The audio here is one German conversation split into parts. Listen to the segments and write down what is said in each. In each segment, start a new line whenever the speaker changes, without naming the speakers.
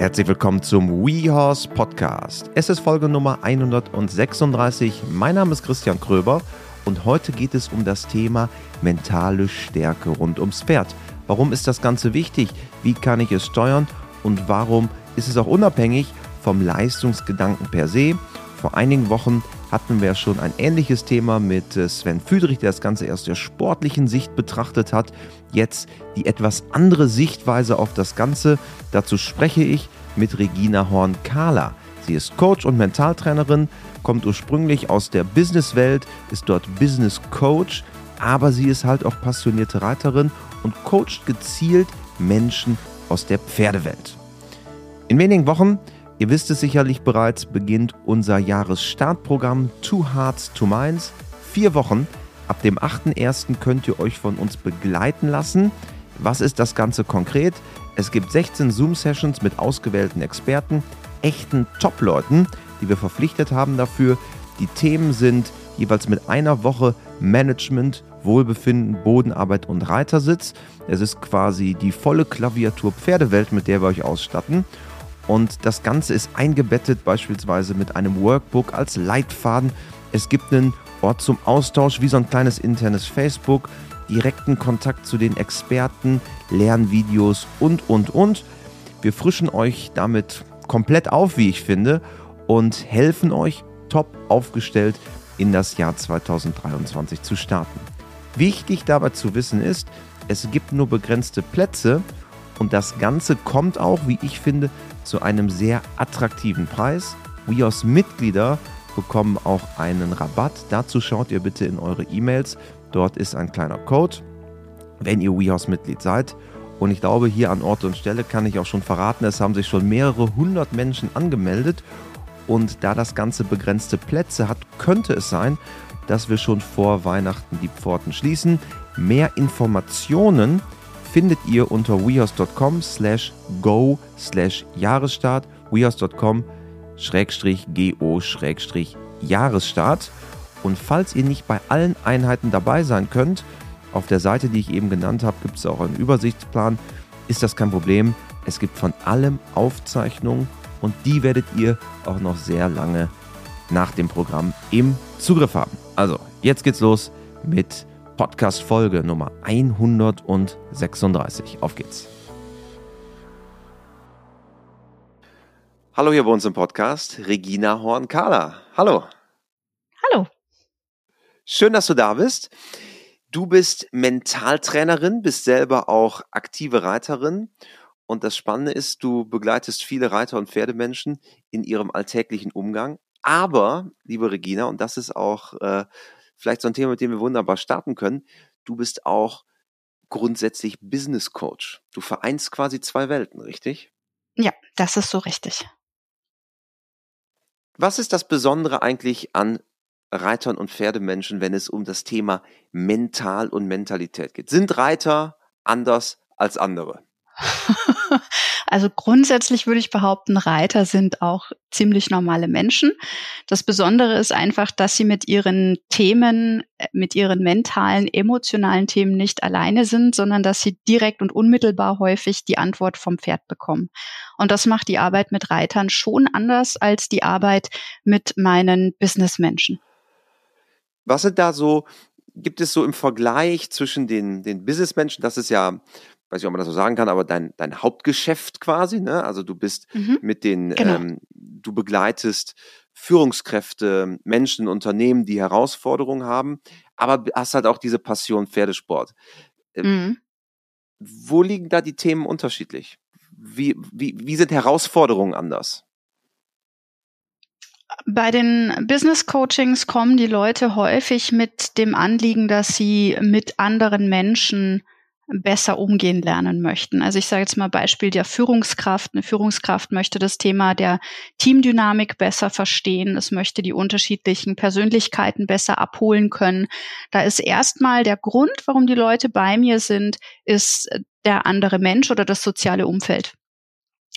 Herzlich willkommen zum WeHorse Podcast. Es ist Folge Nummer 136. Mein Name ist Christian Kröber und heute geht es um das Thema mentale Stärke rund ums Pferd. Warum ist das Ganze wichtig? Wie kann ich es steuern? Und warum ist es auch unabhängig vom Leistungsgedanken per se? Vor einigen Wochen hatten wir schon ein ähnliches Thema mit äh, Sven Füdrich, der das Ganze aus der sportlichen Sicht betrachtet hat. Jetzt die etwas andere Sichtweise auf das Ganze. Dazu spreche ich mit Regina Horn-Kahler. Sie ist Coach und Mentaltrainerin, kommt ursprünglich aus der Businesswelt, ist dort Business Coach, aber sie ist halt auch passionierte Reiterin und coacht gezielt Menschen aus der Pferdewelt. In wenigen Wochen Ihr wisst es sicherlich bereits, beginnt unser Jahresstartprogramm Two Hearts, Two Minds. Vier Wochen. Ab dem 8.1. könnt ihr euch von uns begleiten lassen. Was ist das Ganze konkret? Es gibt 16 Zoom-Sessions mit ausgewählten Experten, echten Top-Leuten, die wir verpflichtet haben dafür. Die Themen sind jeweils mit einer Woche Management, Wohlbefinden, Bodenarbeit und Reitersitz. Es ist quasi die volle Klaviatur Pferdewelt, mit der wir euch ausstatten. Und das Ganze ist eingebettet beispielsweise mit einem Workbook als Leitfaden. Es gibt einen Ort zum Austausch, wie so ein kleines internes Facebook, direkten Kontakt zu den Experten, Lernvideos und, und, und. Wir frischen euch damit komplett auf, wie ich finde, und helfen euch top aufgestellt in das Jahr 2023 zu starten. Wichtig dabei zu wissen ist, es gibt nur begrenzte Plätze und das Ganze kommt auch, wie ich finde, zu einem sehr attraktiven Preis. WeHorse Mitglieder bekommen auch einen Rabatt. Dazu schaut ihr bitte in eure E-Mails. Dort ist ein kleiner Code, wenn ihr WeHorse Mitglied seid. Und ich glaube, hier an Ort und Stelle kann ich auch schon verraten, es haben sich schon mehrere hundert Menschen angemeldet. Und da das Ganze begrenzte Plätze hat, könnte es sein, dass wir schon vor Weihnachten die Pforten schließen. Mehr Informationen findet ihr unter wehouse.com slash go slash Jahresstart, wehouse.com schrägstrich go schrägstrich Jahresstart. Und falls ihr nicht bei allen Einheiten dabei sein könnt, auf der Seite, die ich eben genannt habe, gibt es auch einen Übersichtsplan. Ist das kein Problem? Es gibt von allem Aufzeichnungen und die werdet ihr auch noch sehr lange nach dem Programm im Zugriff haben. Also, jetzt geht's los mit Podcast-Folge Nummer 136. Auf geht's. Hallo hier bei uns im Podcast, Regina Horn-Kahler. Hallo.
Hallo.
Schön, dass du da bist. Du bist Mentaltrainerin, bist selber auch aktive Reiterin. Und das Spannende ist, du begleitest viele Reiter und Pferdemenschen in ihrem alltäglichen Umgang. Aber, liebe Regina, und das ist auch äh, vielleicht so ein Thema, mit dem wir wunderbar starten können. Du bist auch grundsätzlich Business Coach. Du vereinst quasi zwei Welten, richtig?
Ja, das ist so richtig.
Was ist das Besondere eigentlich an Reitern und Pferdemenschen, wenn es um das Thema Mental und Mentalität geht? Sind Reiter anders als andere?
Also grundsätzlich würde ich behaupten, Reiter sind auch ziemlich normale Menschen. Das Besondere ist einfach, dass sie mit ihren Themen, äh, mit ihren mentalen, emotionalen Themen nicht alleine sind, sondern dass sie direkt und unmittelbar häufig die Antwort vom Pferd bekommen. Und das macht die Arbeit mit Reitern schon anders als die Arbeit mit meinen Businessmenschen.
Was sind da so, gibt es so im Vergleich zwischen den, den Businessmenschen, das ist ja weiß nicht, ob man das so sagen kann, aber dein, dein Hauptgeschäft quasi, ne? Also du bist mhm. mit den, genau. ähm, du begleitest Führungskräfte, Menschen, Unternehmen, die Herausforderungen haben, aber hast halt auch diese Passion Pferdesport. Ähm, mhm. Wo liegen da die Themen unterschiedlich? Wie, wie, wie sind Herausforderungen anders?
Bei den Business Coachings kommen die Leute häufig mit dem Anliegen, dass sie mit anderen Menschen besser umgehen lernen möchten. Also ich sage jetzt mal Beispiel der Führungskraft. Eine Führungskraft möchte das Thema der Teamdynamik besser verstehen. Es möchte die unterschiedlichen Persönlichkeiten besser abholen können. Da ist erstmal der Grund, warum die Leute bei mir sind, ist der andere Mensch oder das soziale Umfeld.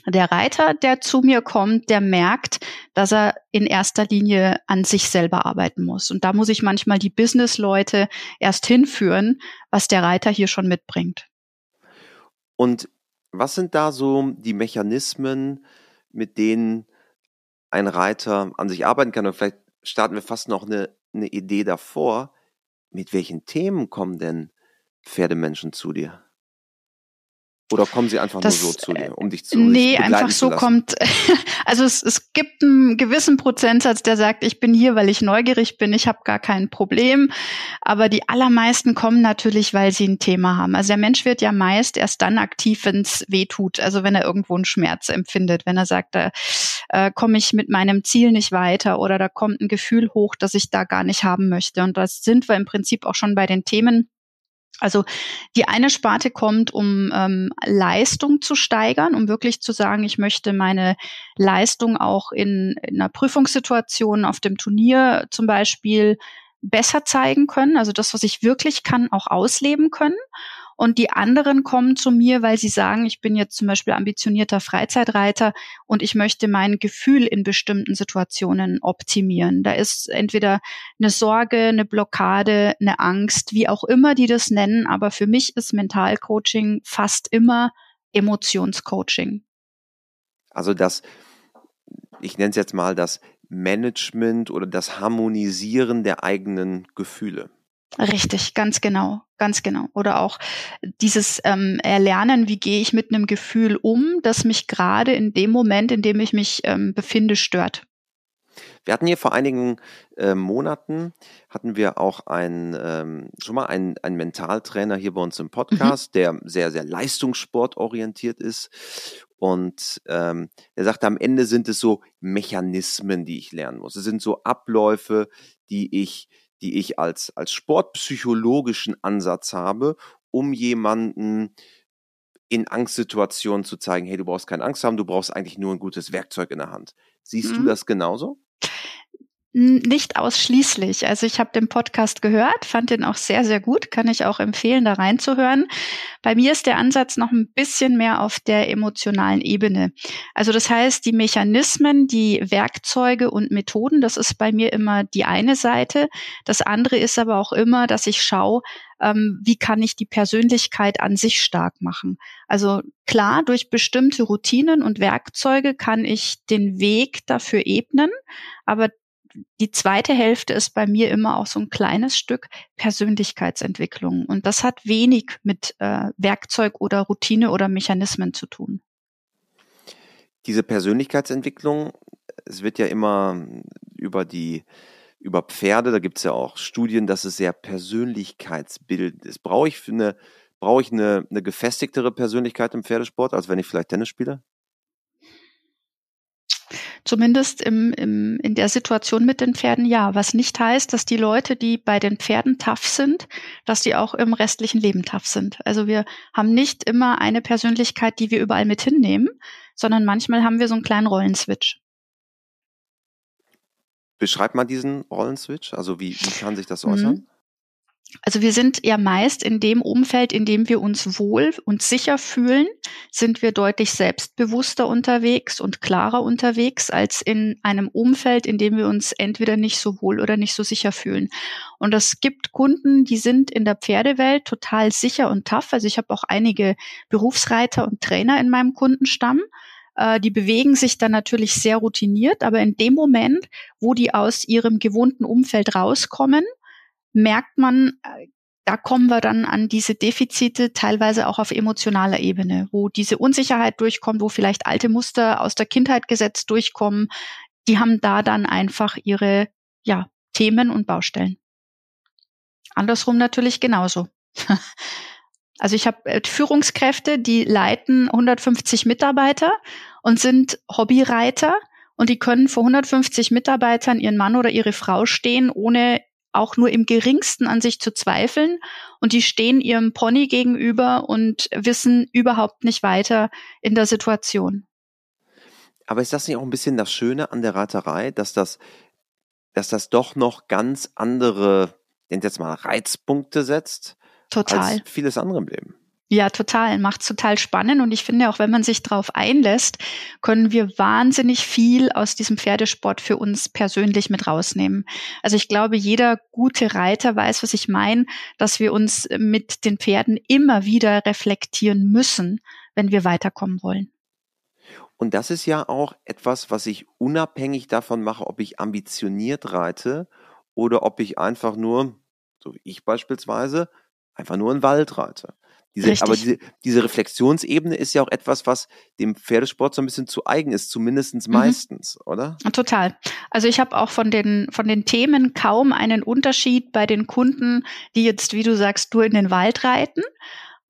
Der Reiter, der zu mir kommt, der merkt, dass er in erster Linie an sich selber arbeiten muss. Und da muss ich manchmal die Business-Leute erst hinführen, was der Reiter hier schon mitbringt.
Und Was sind da so die Mechanismen, mit denen ein Reiter an sich arbeiten kann? Und vielleicht starten wir fast noch eine, eine Idee davor. Mit welchen Themen kommen denn Pferdemenschen zu dir? Oder kommen sie einfach das, nur so zu dir, um dich zu
Nee, einfach so kommt. Also es, es gibt einen gewissen Prozentsatz, der sagt, ich bin hier, weil ich neugierig bin, ich habe gar kein Problem. Aber die allermeisten kommen natürlich, weil sie ein Thema haben. Also der Mensch wird ja meist erst dann aktiv, wenn es weh tut. Also wenn er irgendwo einen Schmerz empfindet, wenn er sagt, da äh, komme ich mit meinem Ziel nicht weiter oder da kommt ein Gefühl hoch, das ich da gar nicht haben möchte. Und das sind wir im Prinzip auch schon bei den Themen also die eine Sparte kommt, um ähm, Leistung zu steigern, um wirklich zu sagen, ich möchte meine Leistung auch in, in einer Prüfungssituation auf dem Turnier zum Beispiel besser zeigen können, also das, was ich wirklich kann, auch ausleben können. Und die anderen kommen zu mir, weil sie sagen, ich bin jetzt zum Beispiel ambitionierter Freizeitreiter und ich möchte mein Gefühl in bestimmten Situationen optimieren. Da ist entweder eine Sorge, eine Blockade, eine Angst, wie auch immer die das nennen. Aber für mich ist Mentalcoaching fast immer Emotionscoaching.
Also das, ich nenne es jetzt mal das Management oder das Harmonisieren der eigenen Gefühle.
Richtig, ganz genau, ganz genau. Oder auch dieses ähm, Erlernen, wie gehe ich mit einem Gefühl um, das mich gerade in dem Moment, in dem ich mich ähm, befinde, stört.
Wir hatten hier vor einigen äh, Monaten, hatten wir auch ein, ähm, schon mal einen, einen Mentaltrainer hier bei uns im Podcast, mhm. der sehr, sehr leistungssportorientiert ist. Und ähm, er sagte, am Ende sind es so Mechanismen, die ich lernen muss. Es sind so Abläufe, die ich die ich als, als sportpsychologischen Ansatz habe, um jemanden in Angstsituationen zu zeigen, hey, du brauchst keine Angst haben, du brauchst eigentlich nur ein gutes Werkzeug in der Hand. Siehst mhm. du das genauso?
Nicht ausschließlich. Also ich habe den Podcast gehört, fand den auch sehr, sehr gut, kann ich auch empfehlen, da reinzuhören. Bei mir ist der Ansatz noch ein bisschen mehr auf der emotionalen Ebene. Also das heißt, die Mechanismen, die Werkzeuge und Methoden, das ist bei mir immer die eine Seite. Das andere ist aber auch immer, dass ich schaue, ähm, wie kann ich die Persönlichkeit an sich stark machen. Also klar, durch bestimmte Routinen und Werkzeuge kann ich den Weg dafür ebnen, aber die zweite Hälfte ist bei mir immer auch so ein kleines Stück Persönlichkeitsentwicklung. Und das hat wenig mit äh, Werkzeug oder Routine oder Mechanismen zu tun.
Diese Persönlichkeitsentwicklung, es wird ja immer über die über Pferde, da gibt es ja auch Studien, dass es sehr persönlichkeitsbildend ist. Brauche ich eine, brauche ich eine, eine gefestigtere Persönlichkeit im Pferdesport, als wenn ich vielleicht Tennis spiele?
Zumindest im, im, in der Situation mit den Pferden ja. Was nicht heißt, dass die Leute, die bei den Pferden tough sind, dass die auch im restlichen Leben tough sind. Also wir haben nicht immer eine Persönlichkeit, die wir überall mit hinnehmen, sondern manchmal haben wir so einen kleinen Rollenswitch.
Beschreib mal diesen Rollenswitch. Also wie, wie kann sich das äußern? Mhm.
Also wir sind ja meist in dem Umfeld, in dem wir uns wohl und sicher fühlen, sind wir deutlich selbstbewusster unterwegs und klarer unterwegs als in einem Umfeld, in dem wir uns entweder nicht so wohl oder nicht so sicher fühlen. Und es gibt Kunden, die sind in der Pferdewelt total sicher und tough. Also ich habe auch einige Berufsreiter und Trainer in meinem Kundenstamm äh, die bewegen sich dann natürlich sehr routiniert, aber in dem Moment, wo die aus ihrem gewohnten Umfeld rauskommen merkt man, äh, da kommen wir dann an diese Defizite teilweise auch auf emotionaler Ebene, wo diese Unsicherheit durchkommt, wo vielleicht alte Muster aus der Kindheit gesetzt durchkommen. Die haben da dann einfach ihre ja, Themen und Baustellen. Andersrum natürlich genauso. Also ich habe äh, Führungskräfte, die leiten 150 Mitarbeiter und sind Hobbyreiter und die können vor 150 Mitarbeitern ihren Mann oder ihre Frau stehen, ohne auch nur im geringsten an sich zu zweifeln und die stehen ihrem Pony gegenüber und wissen überhaupt nicht weiter in der Situation.
Aber ist das nicht auch ein bisschen das Schöne an der Reiterei, dass das, dass das doch noch ganz andere, nennt jetzt mal Reizpunkte setzt,
Total.
als vieles andere im Leben?
Ja, total. Macht total spannend. Und ich finde auch, wenn man sich darauf einlässt, können wir wahnsinnig viel aus diesem Pferdesport für uns persönlich mit rausnehmen. Also ich glaube, jeder gute Reiter weiß, was ich meine, dass wir uns mit den Pferden immer wieder reflektieren müssen, wenn wir weiterkommen wollen.
Und das ist ja auch etwas, was ich unabhängig davon mache, ob ich ambitioniert reite oder ob ich einfach nur, so wie ich beispielsweise, einfach nur in Wald reite. Diese, aber diese, diese Reflexionsebene ist ja auch etwas, was dem Pferdesport so ein bisschen zu eigen ist, zumindestens mhm. meistens, mhm. oder?
Total. Also ich habe auch von den, von den Themen kaum einen Unterschied bei den Kunden, die jetzt, wie du sagst, nur in den Wald reiten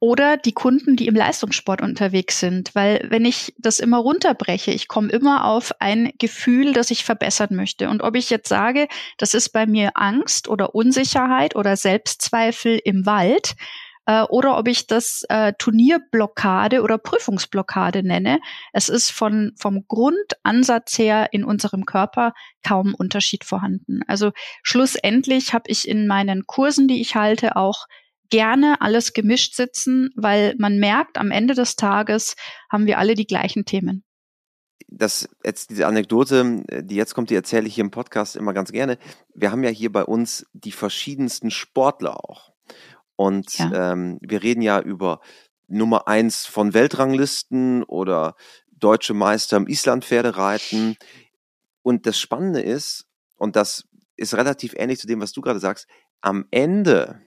oder die Kunden, die im Leistungssport unterwegs sind. Weil wenn ich das immer runterbreche, ich komme immer auf ein Gefühl, das ich verbessern möchte. Und ob ich jetzt sage, das ist bei mir Angst oder Unsicherheit oder Selbstzweifel im Wald, äh, oder ob ich das äh, Turnierblockade oder Prüfungsblockade nenne. Es ist von, vom Grundansatz her in unserem Körper kaum Unterschied vorhanden. Also schlussendlich habe ich in meinen Kursen, die ich halte, auch gerne alles gemischt sitzen, weil man merkt, am Ende des Tages haben wir alle die gleichen Themen
das jetzt diese Anekdote, die jetzt kommt, die erzähle ich hier im Podcast immer ganz gerne. Wir haben ja hier bei uns die verschiedensten Sportler auch. Und ja. ähm, wir reden ja über Nummer eins von Weltranglisten oder deutsche Meister im Islandpferdereiten. Und das Spannende ist, und das ist relativ ähnlich zu dem, was du gerade sagst, am Ende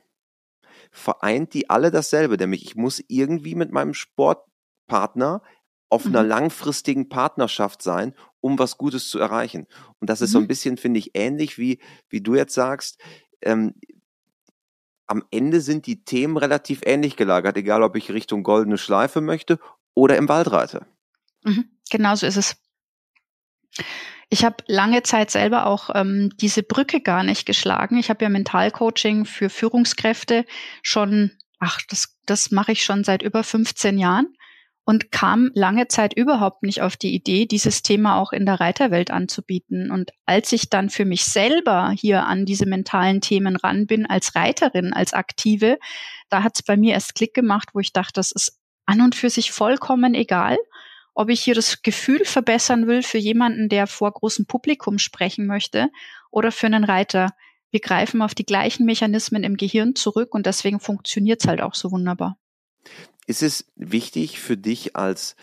vereint die alle dasselbe, nämlich ich muss irgendwie mit meinem Sportpartner auf mhm. einer langfristigen Partnerschaft sein, um was Gutes zu erreichen. Und das ist so ein mhm. bisschen, finde ich, ähnlich wie, wie du jetzt sagst. Ähm, am Ende sind die Themen relativ ähnlich gelagert, egal ob ich Richtung goldene Schleife möchte oder im Wald reite.
Mhm, genau so ist es. Ich habe lange Zeit selber auch ähm, diese Brücke gar nicht geschlagen. Ich habe ja Mentalcoaching für Führungskräfte schon, ach, das, das mache ich schon seit über 15 Jahren und kam lange Zeit überhaupt nicht auf die Idee, dieses Thema auch in der Reiterwelt anzubieten. Und als ich dann für mich selber hier an diese mentalen Themen ran bin, als Reiterin, als Aktive, da hat es bei mir erst Klick gemacht, wo ich dachte, das ist an und für sich vollkommen egal, ob ich hier das Gefühl verbessern will für jemanden, der vor großem Publikum sprechen möchte oder für einen Reiter. Wir greifen auf die gleichen Mechanismen im Gehirn zurück und deswegen funktioniert es halt auch so wunderbar.
Ist es wichtig für dich als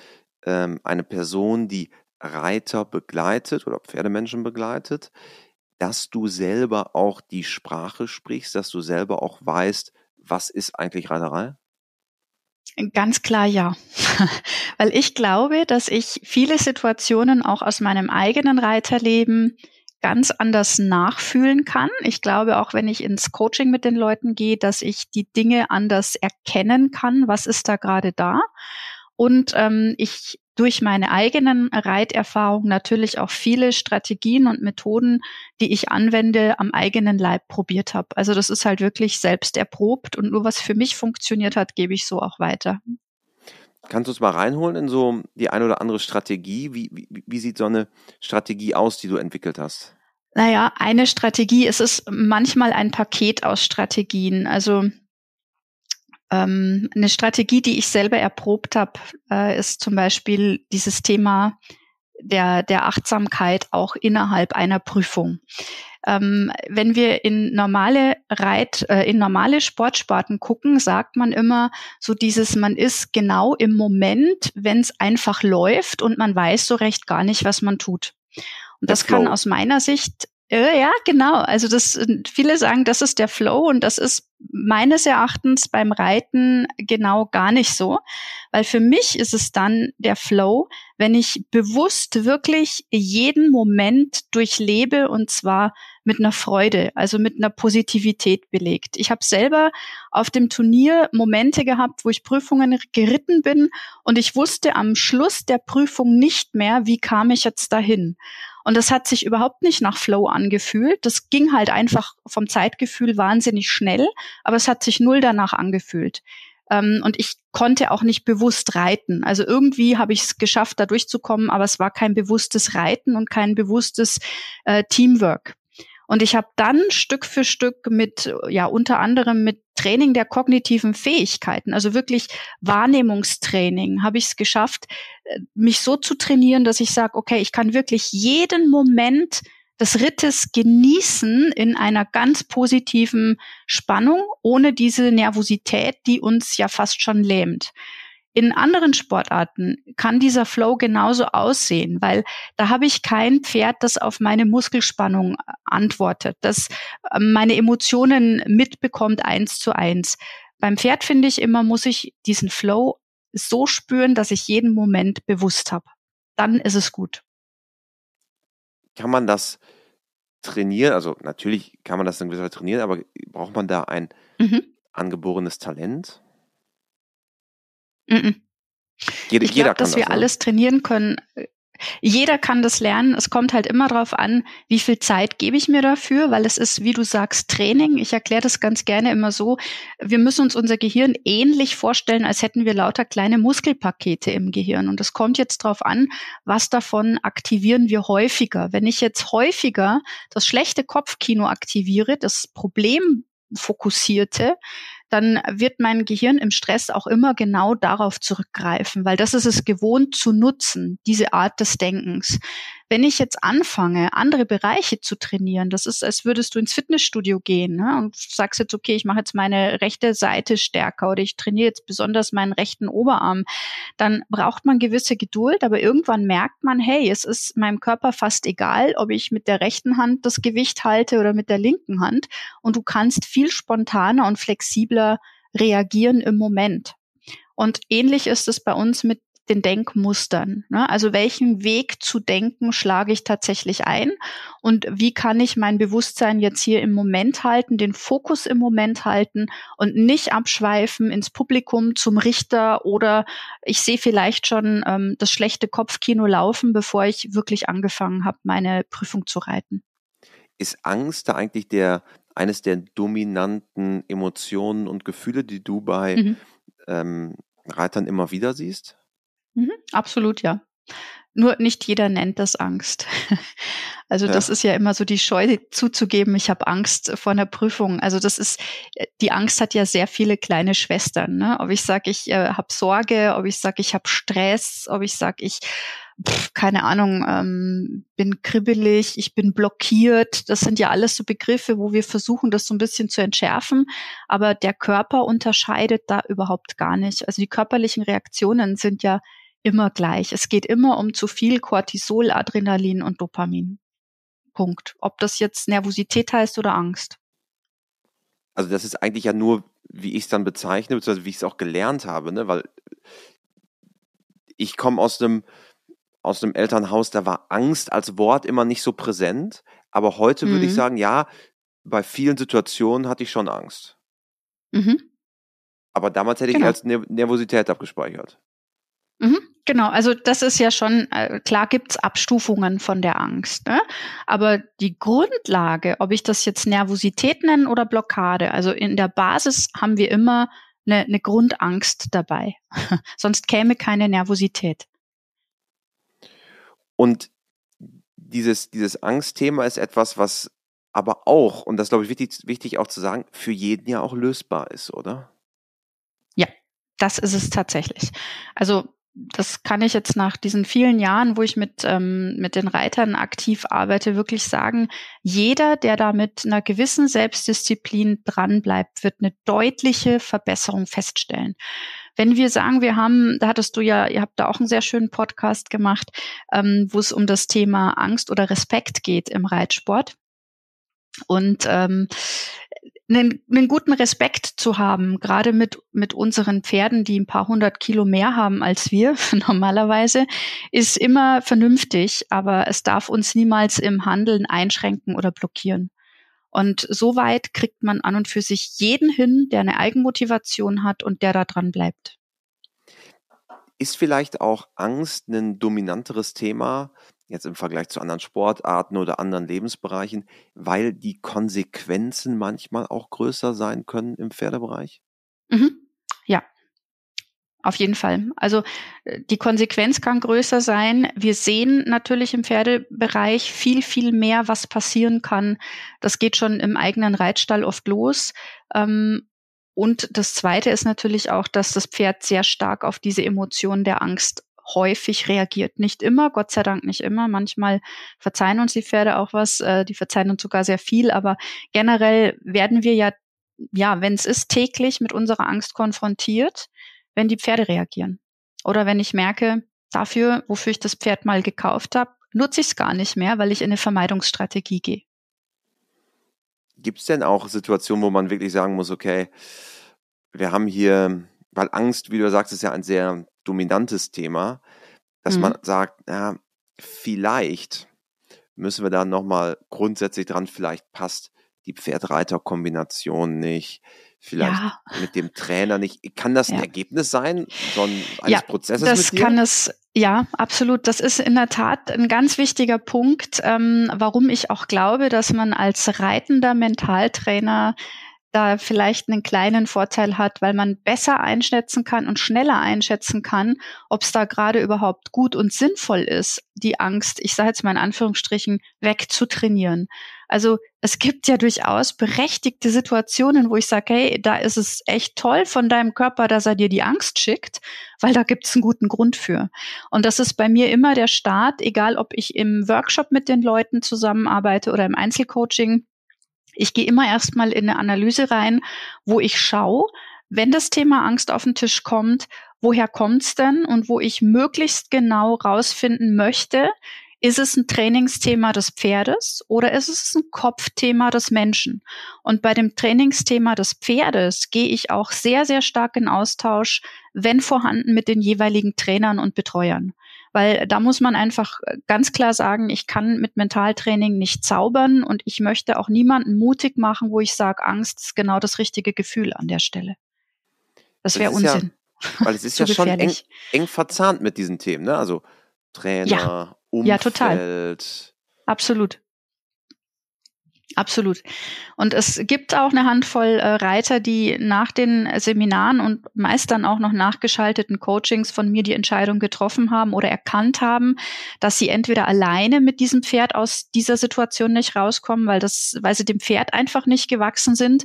ähm, eine Person, die Reiter begleitet oder Pferdemenschen begleitet, dass du selber auch die Sprache sprichst, dass du selber auch weißt, was ist eigentlich Reiterei?
Ganz klar ja. Weil ich glaube, dass ich viele Situationen auch aus meinem eigenen Reiterleben ganz anders nachfühlen kann. Ich glaube, auch wenn ich ins Coaching mit den Leuten gehe, dass ich die Dinge anders erkennen kann, was ist da gerade da. Und ähm, ich durch meine eigenen Reiterfahrungen natürlich auch viele Strategien und Methoden, die ich anwende, am eigenen Leib probiert habe. Also das ist halt wirklich selbst erprobt und nur was für mich funktioniert hat, gebe ich so auch weiter.
Kannst du uns mal reinholen in so die eine oder andere Strategie? Wie, wie, wie sieht so eine Strategie aus, die du entwickelt hast?
Naja, eine Strategie, es ist manchmal ein Paket aus Strategien. Also ähm, eine Strategie, die ich selber erprobt habe, äh, ist zum Beispiel dieses Thema der, der Achtsamkeit auch innerhalb einer Prüfung. Ähm, wenn wir in normale Reit, äh, in normale Sportsparten gucken, sagt man immer so dieses, man ist genau im Moment, wenn es einfach läuft und man weiß so recht gar nicht, was man tut. Und das kann aus meiner Sicht ja, genau. Also das, viele sagen, das ist der Flow und das ist meines Erachtens beim Reiten genau gar nicht so, weil für mich ist es dann der Flow, wenn ich bewusst wirklich jeden Moment durchlebe und zwar mit einer Freude, also mit einer Positivität belegt. Ich habe selber auf dem Turnier Momente gehabt, wo ich Prüfungen geritten bin und ich wusste am Schluss der Prüfung nicht mehr, wie kam ich jetzt dahin. Und das hat sich überhaupt nicht nach Flow angefühlt. Das ging halt einfach vom Zeitgefühl wahnsinnig schnell, aber es hat sich null danach angefühlt. Ähm, und ich konnte auch nicht bewusst reiten. Also irgendwie habe ich es geschafft, da durchzukommen, aber es war kein bewusstes Reiten und kein bewusstes äh, Teamwork. Und ich habe dann Stück für Stück mit, ja, unter anderem mit Training der kognitiven Fähigkeiten, also wirklich Wahrnehmungstraining, habe ich es geschafft, äh, mich so zu trainieren, dass ich sage, okay, ich kann wirklich jeden Moment des Rittes genießen in einer ganz positiven Spannung, ohne diese Nervosität, die uns ja fast schon lähmt. In anderen Sportarten kann dieser Flow genauso aussehen, weil da habe ich kein Pferd, das auf meine Muskelspannung antwortet, das ähm, meine Emotionen mitbekommt eins zu eins. Beim Pferd finde ich immer, muss ich diesen Flow so spüren, dass ich jeden Moment bewusst habe. Dann ist es gut.
Kann man das trainieren? Also natürlich kann man das in gewisser Weise trainieren, aber braucht man da ein mhm. angeborenes Talent?
Mhm. Jede, ich glaube, dass wir das, ne? alles trainieren können. Jeder kann das lernen. Es kommt halt immer darauf an, wie viel Zeit gebe ich mir dafür, weil es ist, wie du sagst, Training. Ich erkläre das ganz gerne immer so. Wir müssen uns unser Gehirn ähnlich vorstellen, als hätten wir lauter kleine Muskelpakete im Gehirn. Und es kommt jetzt darauf an, was davon aktivieren wir häufiger. Wenn ich jetzt häufiger das schlechte Kopfkino aktiviere, das Problem fokussierte, dann wird mein Gehirn im Stress auch immer genau darauf zurückgreifen, weil das ist es gewohnt zu nutzen, diese Art des Denkens. Wenn ich jetzt anfange, andere Bereiche zu trainieren, das ist, als würdest du ins Fitnessstudio gehen ne, und sagst jetzt, okay, ich mache jetzt meine rechte Seite stärker oder ich trainiere jetzt besonders meinen rechten Oberarm, dann braucht man gewisse Geduld, aber irgendwann merkt man, hey, es ist meinem Körper fast egal, ob ich mit der rechten Hand das Gewicht halte oder mit der linken Hand und du kannst viel spontaner und flexibler reagieren im Moment. Und ähnlich ist es bei uns mit den Denkmustern. Ne? Also welchen Weg zu denken schlage ich tatsächlich ein und wie kann ich mein Bewusstsein jetzt hier im Moment halten, den Fokus im Moment halten und nicht abschweifen ins Publikum zum Richter oder ich sehe vielleicht schon ähm, das schlechte Kopfkino laufen, bevor ich wirklich angefangen habe, meine Prüfung zu reiten.
Ist Angst da eigentlich der eines der dominanten Emotionen und Gefühle, die du bei mhm. ähm, Reitern immer wieder siehst?
Mhm, absolut, ja. Nur nicht jeder nennt das Angst. Also ja. das ist ja immer so die Scheu zuzugeben, ich habe Angst vor einer Prüfung. Also das ist, die Angst hat ja sehr viele kleine Schwestern. Ne? Ob ich sage, ich äh, habe Sorge, ob ich sage, ich habe Stress, ob ich sage, ich pff, keine Ahnung, ähm, bin kribbelig, ich bin blockiert. Das sind ja alles so Begriffe, wo wir versuchen, das so ein bisschen zu entschärfen. Aber der Körper unterscheidet da überhaupt gar nicht. Also die körperlichen Reaktionen sind ja immer gleich. Es geht immer um zu viel Cortisol, Adrenalin und Dopamin. Punkt. Ob das jetzt Nervosität heißt oder Angst.
Also das ist eigentlich ja nur, wie ich es dann bezeichne, beziehungsweise wie ich es auch gelernt habe, ne? weil ich komme aus einem aus einem Elternhaus, da war Angst als Wort immer nicht so präsent, aber heute mhm. würde ich mhm. sagen, ja, bei vielen Situationen hatte ich schon Angst. Mhm. Aber damals hätte genau. ich als Nervosität abgespeichert.
Mhm, genau, also das ist ja schon, äh, klar gibt's Abstufungen von der Angst, ne? aber die Grundlage, ob ich das jetzt Nervosität nenne oder Blockade, also in der Basis haben wir immer eine, eine Grundangst dabei, sonst käme keine Nervosität.
Und dieses, dieses Angstthema ist etwas, was aber auch, und das glaube ich wichtig, wichtig auch zu sagen, für jeden ja auch lösbar ist, oder?
Ja, das ist es tatsächlich. Also das kann ich jetzt nach diesen vielen Jahren, wo ich mit, ähm, mit den Reitern aktiv arbeite, wirklich sagen, jeder, der da mit einer gewissen Selbstdisziplin dranbleibt, wird eine deutliche Verbesserung feststellen. Wenn wir sagen, wir haben, da hattest du ja, ihr habt da auch einen sehr schönen Podcast gemacht, ähm, wo es um das Thema Angst oder Respekt geht im Reitsport. Und ähm, einen, einen guten Respekt zu haben, gerade mit, mit unseren Pferden, die ein paar hundert Kilo mehr haben als wir normalerweise, ist immer vernünftig, aber es darf uns niemals im Handeln einschränken oder blockieren. Und so weit kriegt man an und für sich jeden hin, der eine Eigenmotivation hat und der da dran bleibt.
Ist vielleicht auch Angst ein dominanteres Thema jetzt im Vergleich zu anderen Sportarten oder anderen Lebensbereichen, weil die Konsequenzen manchmal auch größer sein können im Pferdebereich?
Mhm. Ja, auf jeden Fall. Also äh, die Konsequenz kann größer sein. Wir sehen natürlich im Pferdebereich viel, viel mehr, was passieren kann. Das geht schon im eigenen Reitstall oft los. Ähm, und das Zweite ist natürlich auch, dass das Pferd sehr stark auf diese Emotion der Angst häufig reagiert. Nicht immer, Gott sei Dank nicht immer. Manchmal verzeihen uns die Pferde auch was, äh, die verzeihen uns sogar sehr viel, aber generell werden wir ja, ja, wenn es ist, täglich mit unserer Angst konfrontiert, wenn die Pferde reagieren. Oder wenn ich merke, dafür, wofür ich das Pferd mal gekauft habe, nutze ich es gar nicht mehr, weil ich in eine Vermeidungsstrategie gehe.
Gibt es denn auch Situationen, wo man wirklich sagen muss, okay, wir haben hier, weil Angst, wie du sagst, ist ja ein sehr dominantes Thema, dass mhm. man sagt, ja, vielleicht müssen wir da nochmal grundsätzlich dran, vielleicht passt die Pferd-Reiter-Kombination nicht, vielleicht ja. mit dem Trainer nicht. Kann das ein ja. Ergebnis sein so ein, eines ja, Prozesses
das mit dir? kann es, ja, absolut. Das ist in der Tat ein ganz wichtiger Punkt, ähm, warum ich auch glaube, dass man als reitender Mentaltrainer da vielleicht einen kleinen Vorteil hat, weil man besser einschätzen kann und schneller einschätzen kann, ob es da gerade überhaupt gut und sinnvoll ist, die Angst, ich sage jetzt mal in Anführungsstrichen, wegzutrainieren. Also es gibt ja durchaus berechtigte Situationen, wo ich sage, hey, da ist es echt toll von deinem Körper, dass er dir die Angst schickt, weil da gibt es einen guten Grund für. Und das ist bei mir immer der Start, egal ob ich im Workshop mit den Leuten zusammenarbeite oder im Einzelcoaching ich gehe immer erstmal in eine Analyse rein, wo ich schaue, wenn das Thema Angst auf den Tisch kommt, woher kommt's denn und wo ich möglichst genau rausfinden möchte, ist es ein Trainingsthema des Pferdes oder ist es ein Kopfthema des Menschen? Und bei dem Trainingsthema des Pferdes gehe ich auch sehr, sehr stark in Austausch, wenn vorhanden, mit den jeweiligen Trainern und Betreuern. Weil da muss man einfach ganz klar sagen, ich kann mit Mentaltraining nicht zaubern und ich möchte auch niemanden mutig machen, wo ich sage, Angst ist genau das richtige Gefühl an der Stelle. Das wäre Unsinn.
Ja, weil es ist ja schon eng, eng, verzahnt mit diesen Themen, ne? Also Trainer, ja. Umfeld. Ja, total.
Absolut. Absolut. Und es gibt auch eine Handvoll äh, Reiter, die nach den Seminaren und meist dann auch noch nachgeschalteten Coachings von mir die Entscheidung getroffen haben oder erkannt haben, dass sie entweder alleine mit diesem Pferd aus dieser Situation nicht rauskommen, weil das, weil sie dem Pferd einfach nicht gewachsen sind,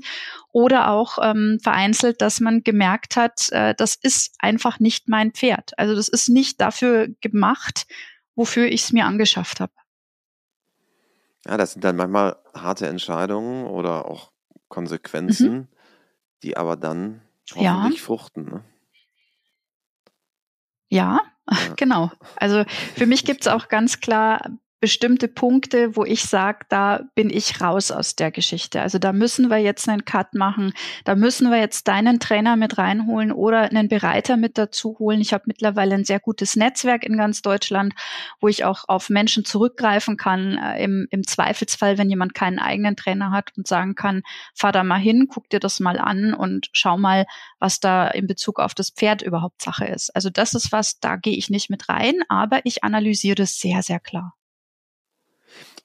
oder auch ähm, vereinzelt, dass man gemerkt hat, äh, das ist einfach nicht mein Pferd. Also das ist nicht dafür gemacht, wofür ich es mir angeschafft habe.
Ja, das sind dann manchmal harte Entscheidungen oder auch Konsequenzen, mhm. die aber dann hoffentlich ja. fruchten. Ne?
Ja, ja, genau. Also für mich gibt es auch ganz klar bestimmte Punkte, wo ich sage, da bin ich raus aus der Geschichte. Also da müssen wir jetzt einen Cut machen, da müssen wir jetzt deinen Trainer mit reinholen oder einen Bereiter mit dazu holen. Ich habe mittlerweile ein sehr gutes Netzwerk in ganz Deutschland, wo ich auch auf Menschen zurückgreifen kann, äh, im, im Zweifelsfall, wenn jemand keinen eigenen Trainer hat und sagen kann, fahr da mal hin, guck dir das mal an und schau mal, was da in Bezug auf das Pferd überhaupt Sache ist. Also das ist was, da gehe ich nicht mit rein, aber ich analysiere das sehr, sehr klar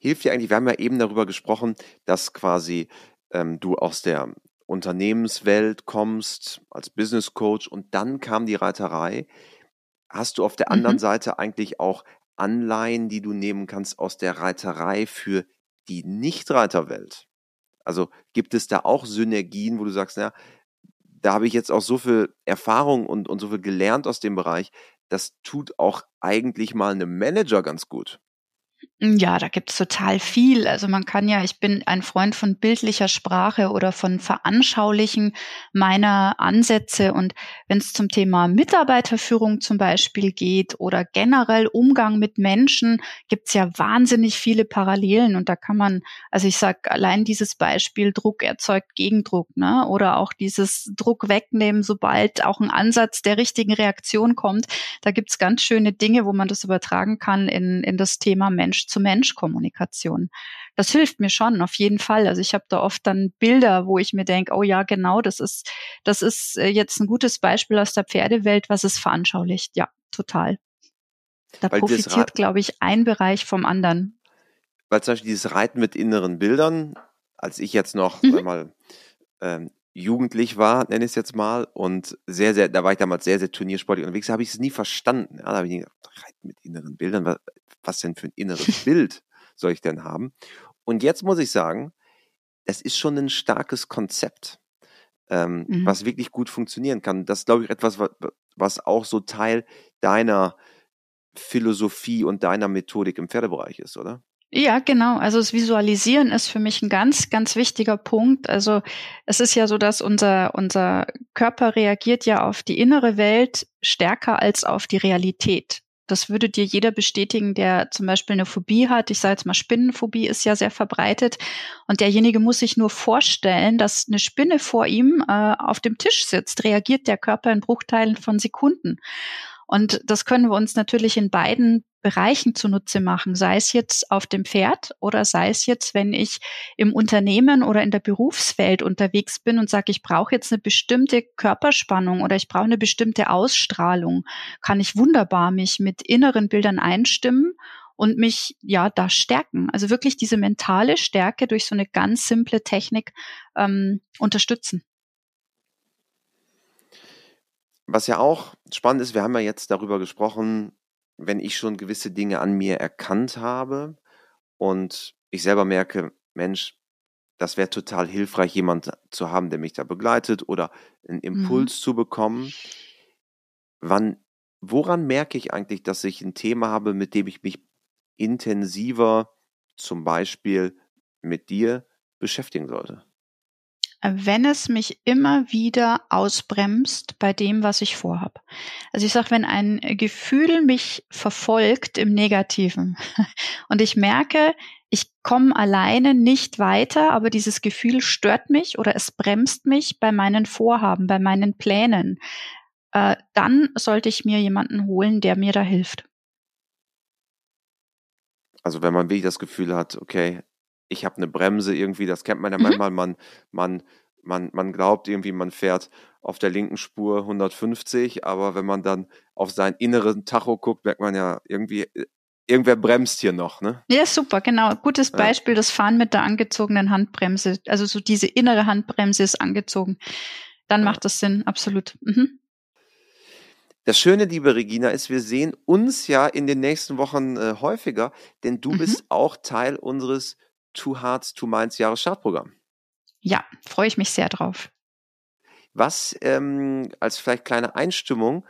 hilft dir eigentlich, wir haben ja eben darüber gesprochen, dass quasi ähm, du aus der Unternehmenswelt kommst als Business Coach und dann kam die Reiterei. Hast du auf der anderen mhm. Seite eigentlich auch Anleihen, die du nehmen kannst aus der Reiterei für die Nicht-Reiterwelt? Also gibt es da auch Synergien, wo du sagst, na, da habe ich jetzt auch so viel Erfahrung und, und so viel gelernt aus dem Bereich, das tut auch eigentlich mal einem Manager ganz gut.
Ja, da gibt's total viel. Also man kann ja, ich bin ein Freund von bildlicher Sprache oder von Veranschaulichen meiner Ansätze. Und wenn es zum Thema Mitarbeiterführung zum Beispiel geht oder generell Umgang mit Menschen, gibt's ja wahnsinnig viele Parallelen. Und da kann man, also ich sag allein dieses Beispiel Druck erzeugt Gegendruck, ne? Oder auch dieses Druck wegnehmen, sobald auch ein Ansatz der richtigen Reaktion kommt. Da gibt's ganz schöne Dinge, wo man das übertragen kann in, in das Thema Mensch Mensch-zu-Mensch-Kommunikation. Das hilft mir schon, auf jeden Fall. Also ich habe da oft dann Bilder, wo ich mir denke, oh ja, genau, das ist, das ist äh, jetzt ein gutes Beispiel aus der Pferdewelt, was es veranschaulicht. Ja, total. Da Weil profitiert, glaube ich, ein Bereich vom anderen.
Weil zum Beispiel dieses Reiten mit inneren Bildern, als ich jetzt noch mhm. einmal ähm, jugendlich war, nenne ich es jetzt mal, und sehr, sehr, da war ich damals sehr, sehr turniersportlich unterwegs, habe ich es nie verstanden. Ja, da habe ich gedacht, Reiten mit inneren Bildern, was, was denn für ein inneres Bild soll ich denn haben? Und jetzt muss ich sagen, das ist schon ein starkes Konzept, ähm, mhm. was wirklich gut funktionieren kann. Das ist, glaube ich, etwas, was, was auch so Teil deiner Philosophie und deiner Methodik im Pferdebereich ist, oder?
Ja, genau. Also das Visualisieren ist für mich ein ganz, ganz wichtiger Punkt. Also es ist ja so, dass unser, unser Körper reagiert ja auf die innere Welt stärker als auf die Realität. Das würde dir jeder bestätigen, der zum Beispiel eine Phobie hat. Ich sage jetzt mal, Spinnenphobie ist ja sehr verbreitet. Und derjenige muss sich nur vorstellen, dass eine Spinne vor ihm äh, auf dem Tisch sitzt, reagiert der Körper in Bruchteilen von Sekunden. Und das können wir uns natürlich in beiden Bereichen zunutze machen, sei es jetzt auf dem Pferd oder sei es jetzt, wenn ich im Unternehmen oder in der Berufswelt unterwegs bin und sage, ich brauche jetzt eine bestimmte Körperspannung oder ich brauche eine bestimmte Ausstrahlung, kann ich wunderbar mich mit inneren Bildern einstimmen und mich ja da stärken. Also wirklich diese mentale Stärke durch so eine ganz simple Technik ähm, unterstützen.
Was ja auch spannend ist, wir haben ja jetzt darüber gesprochen, wenn ich schon gewisse Dinge an mir erkannt habe und ich selber merke, Mensch, das wäre total hilfreich, jemand zu haben, der mich da begleitet oder einen mhm. Impuls mhm. zu bekommen. Wann, woran merke ich eigentlich, dass ich ein Thema habe, mit dem ich mich intensiver zum Beispiel mit dir beschäftigen sollte?
Wenn es mich immer wieder ausbremst bei dem, was ich vorhabe. Also ich sage, wenn ein Gefühl mich verfolgt im Negativen und ich merke, ich komme alleine nicht weiter, aber dieses Gefühl stört mich oder es bremst mich bei meinen Vorhaben, bei meinen Plänen, äh, dann sollte ich mir jemanden holen, der mir da hilft.
Also wenn man wirklich das Gefühl hat, okay, ich habe eine Bremse irgendwie, das kennt man ja mhm. manchmal, man, man, man, man glaubt irgendwie, man fährt auf der linken Spur 150, aber wenn man dann auf seinen inneren Tacho guckt, merkt man ja irgendwie, äh, irgendwer bremst hier noch, ne?
Ja, super, genau. Gutes Beispiel, ja. das Fahren mit der angezogenen Handbremse. Also so diese innere Handbremse ist angezogen. Dann ja. macht das Sinn, absolut. Mhm.
Das Schöne, liebe Regina, ist, wir sehen uns ja in den nächsten Wochen äh, häufiger, denn du mhm. bist auch Teil unseres Two Hearts, Two Minds Jahresstartprogramm.
Ja, freue ich mich sehr drauf.
Was ähm, als vielleicht kleine Einstimmung,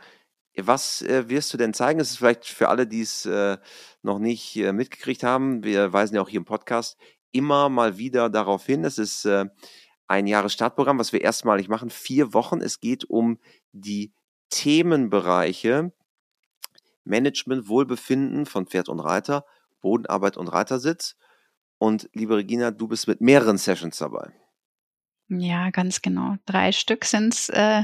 was äh, wirst du denn zeigen? Das ist vielleicht für alle, die es äh, noch nicht äh, mitgekriegt haben. Wir weisen ja auch hier im Podcast immer mal wieder darauf hin. Es ist äh, ein Jahresstartprogramm, was wir erstmalig machen. Vier Wochen. Es geht um die Themenbereiche Management, Wohlbefinden von Pferd und Reiter, Bodenarbeit und Reitersitz. Und liebe Regina, du bist mit mehreren Sessions dabei.
Ja, ganz genau. Drei Stück sind's äh,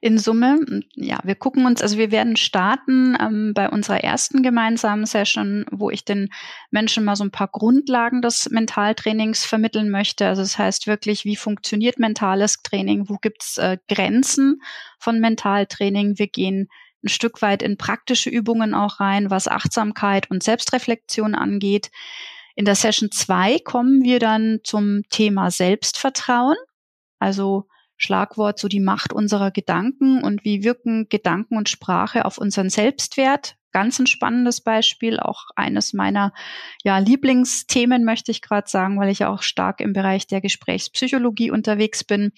in Summe. Ja, wir gucken uns, also wir werden starten ähm, bei unserer ersten gemeinsamen Session, wo ich den Menschen mal so ein paar Grundlagen des Mentaltrainings vermitteln möchte. Also das heißt wirklich, wie funktioniert mentales Training? Wo gibt's äh, Grenzen von Mentaltraining? Wir gehen ein Stück weit in praktische Übungen auch rein, was Achtsamkeit und Selbstreflexion angeht. In der Session 2 kommen wir dann zum Thema Selbstvertrauen, also Schlagwort so die Macht unserer Gedanken und wie wirken Gedanken und Sprache auf unseren Selbstwert. Ganz ein spannendes Beispiel, auch eines meiner ja, Lieblingsthemen, möchte ich gerade sagen, weil ich auch stark im Bereich der Gesprächspsychologie unterwegs bin.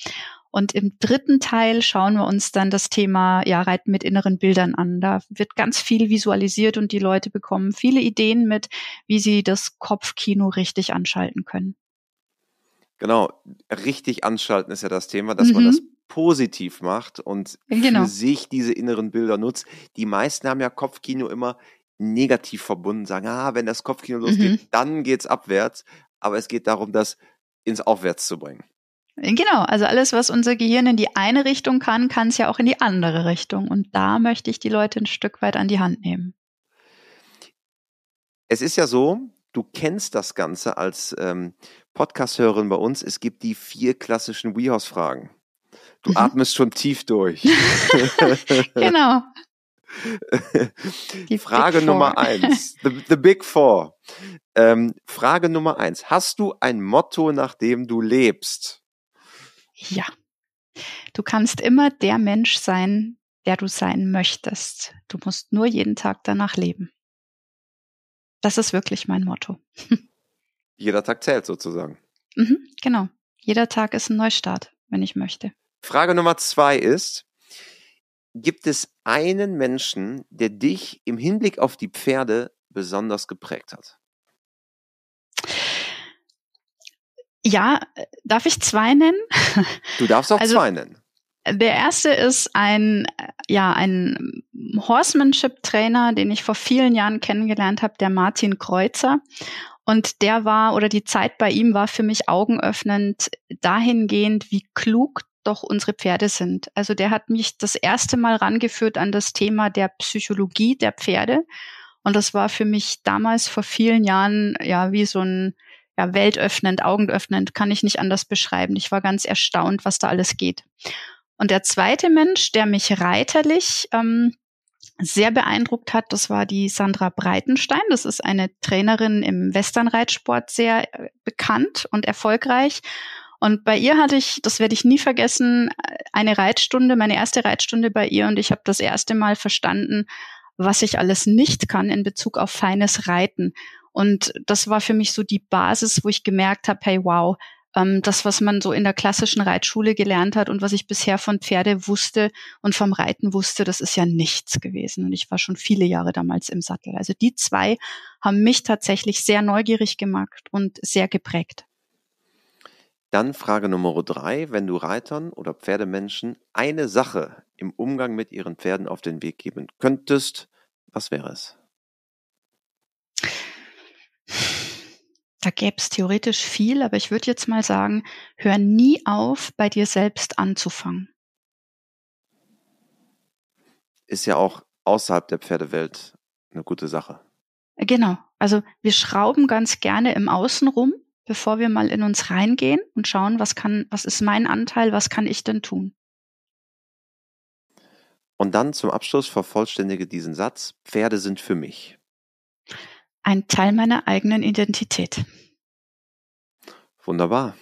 Und im dritten Teil schauen wir uns dann das Thema ja, Reiten mit inneren Bildern an. Da wird ganz viel visualisiert und die Leute bekommen viele Ideen mit, wie sie das Kopfkino richtig anschalten können.
Genau, richtig anschalten ist ja das Thema, dass mhm. man das positiv macht und genau. für sich diese inneren Bilder nutzt. Die meisten haben ja Kopfkino immer negativ verbunden, sagen, ah, wenn das Kopfkino losgeht, mhm. dann geht's abwärts. Aber es geht darum, das ins Aufwärts zu bringen.
Genau, also alles, was unser Gehirn in die eine Richtung kann, kann es ja auch in die andere Richtung. Und da möchte ich die Leute ein Stück weit an die Hand nehmen.
Es ist ja so, du kennst das Ganze als ähm, Podcast-Hörerin bei uns. Es gibt die vier klassischen WeHouse-Fragen. Du mhm. atmest schon tief durch.
genau.
Die Frage Nummer eins. The, the Big Four. Ähm, Frage Nummer eins. Hast du ein Motto, nach dem du lebst?
Ja. Du kannst immer der Mensch sein, der du sein möchtest. Du musst nur jeden Tag danach leben. Das ist wirklich mein Motto.
Jeder Tag zählt sozusagen.
Mhm, genau. Jeder Tag ist ein Neustart, wenn ich möchte.
Frage Nummer zwei ist, gibt es einen Menschen, der dich im Hinblick auf die Pferde besonders geprägt hat?
Ja, darf ich zwei nennen?
Du darfst auch also, zwei nennen.
Der erste ist ein, ja, ein Horsemanship-Trainer, den ich vor vielen Jahren kennengelernt habe, der Martin Kreuzer. Und der war, oder die Zeit bei ihm war für mich augenöffnend dahingehend, wie klug doch unsere Pferde sind. Also der hat mich das erste Mal rangeführt an das Thema der Psychologie der Pferde. Und das war für mich damals vor vielen Jahren ja wie so ein ja, weltöffnend, augenöffnend, kann ich nicht anders beschreiben. Ich war ganz erstaunt, was da alles geht. Und der zweite Mensch, der mich reiterlich ähm, sehr beeindruckt hat, das war die Sandra Breitenstein. Das ist eine Trainerin im Westernreitsport sehr äh, bekannt und erfolgreich. Und bei ihr hatte ich, das werde ich nie vergessen, eine Reitstunde, meine erste Reitstunde bei ihr und ich habe das erste Mal verstanden, was ich alles nicht kann in Bezug auf feines Reiten. Und das war für mich so die Basis, wo ich gemerkt habe, hey wow, ähm, das, was man so in der klassischen Reitschule gelernt hat und was ich bisher von Pferde wusste und vom Reiten wusste, das ist ja nichts gewesen. Und ich war schon viele Jahre damals im Sattel. Also die zwei haben mich tatsächlich sehr neugierig gemacht und sehr geprägt.
Dann Frage Nummer drei. Wenn du Reitern oder Pferdemenschen eine Sache im Umgang mit ihren Pferden auf den Weg geben könntest, was wäre es?
Da gäbe es theoretisch viel, aber ich würde jetzt mal sagen, hör nie auf, bei dir selbst anzufangen.
Ist ja auch außerhalb der Pferdewelt eine gute Sache.
Genau. Also wir schrauben ganz gerne im Außen rum bevor wir mal in uns reingehen und schauen, was kann, was ist mein Anteil, was kann ich denn tun?
Und dann zum Abschluss vervollständige diesen Satz, Pferde sind für mich.
Ein Teil meiner eigenen Identität.
Wunderbar.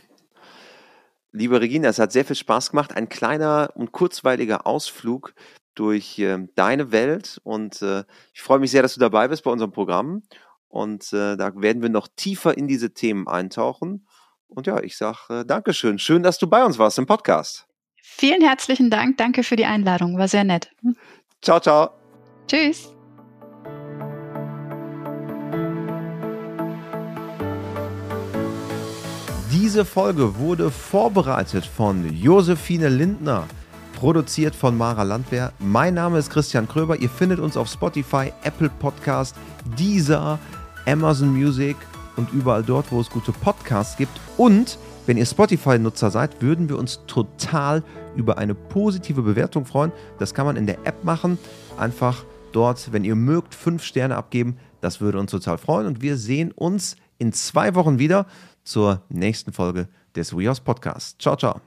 Liebe Regina, es hat sehr viel Spaß gemacht. Ein kleiner und kurzweiliger Ausflug durch äh, deine Welt und äh, ich freue mich sehr, dass du dabei bist bei unserem Programm und äh, da werden wir noch tiefer in diese Themen eintauchen. Und ja, ich sage äh, Dankeschön. Schön, dass du bei uns warst im Podcast.
Vielen herzlichen Dank. Danke für die Einladung. War sehr nett.
Ciao, ciao.
Tschüss.
Diese Folge wurde vorbereitet von Josephine Lindner, produziert von Mara Landwehr. Mein Name ist Christian Kröber. Ihr findet uns auf Spotify, Apple Podcast, Deezer, Amazon Music und überall dort, wo es gute Podcasts gibt. Und wenn ihr Spotify-Nutzer seid, würden wir uns total über eine positive Bewertung freuen. Das kann man in der App machen. Einfach dort, wenn ihr mögt, fünf Sterne abgeben. Das würde uns total freuen. Und wir sehen uns in zwei Wochen wieder zur nächsten Folge des WeHouse Podcasts. Ciao, ciao.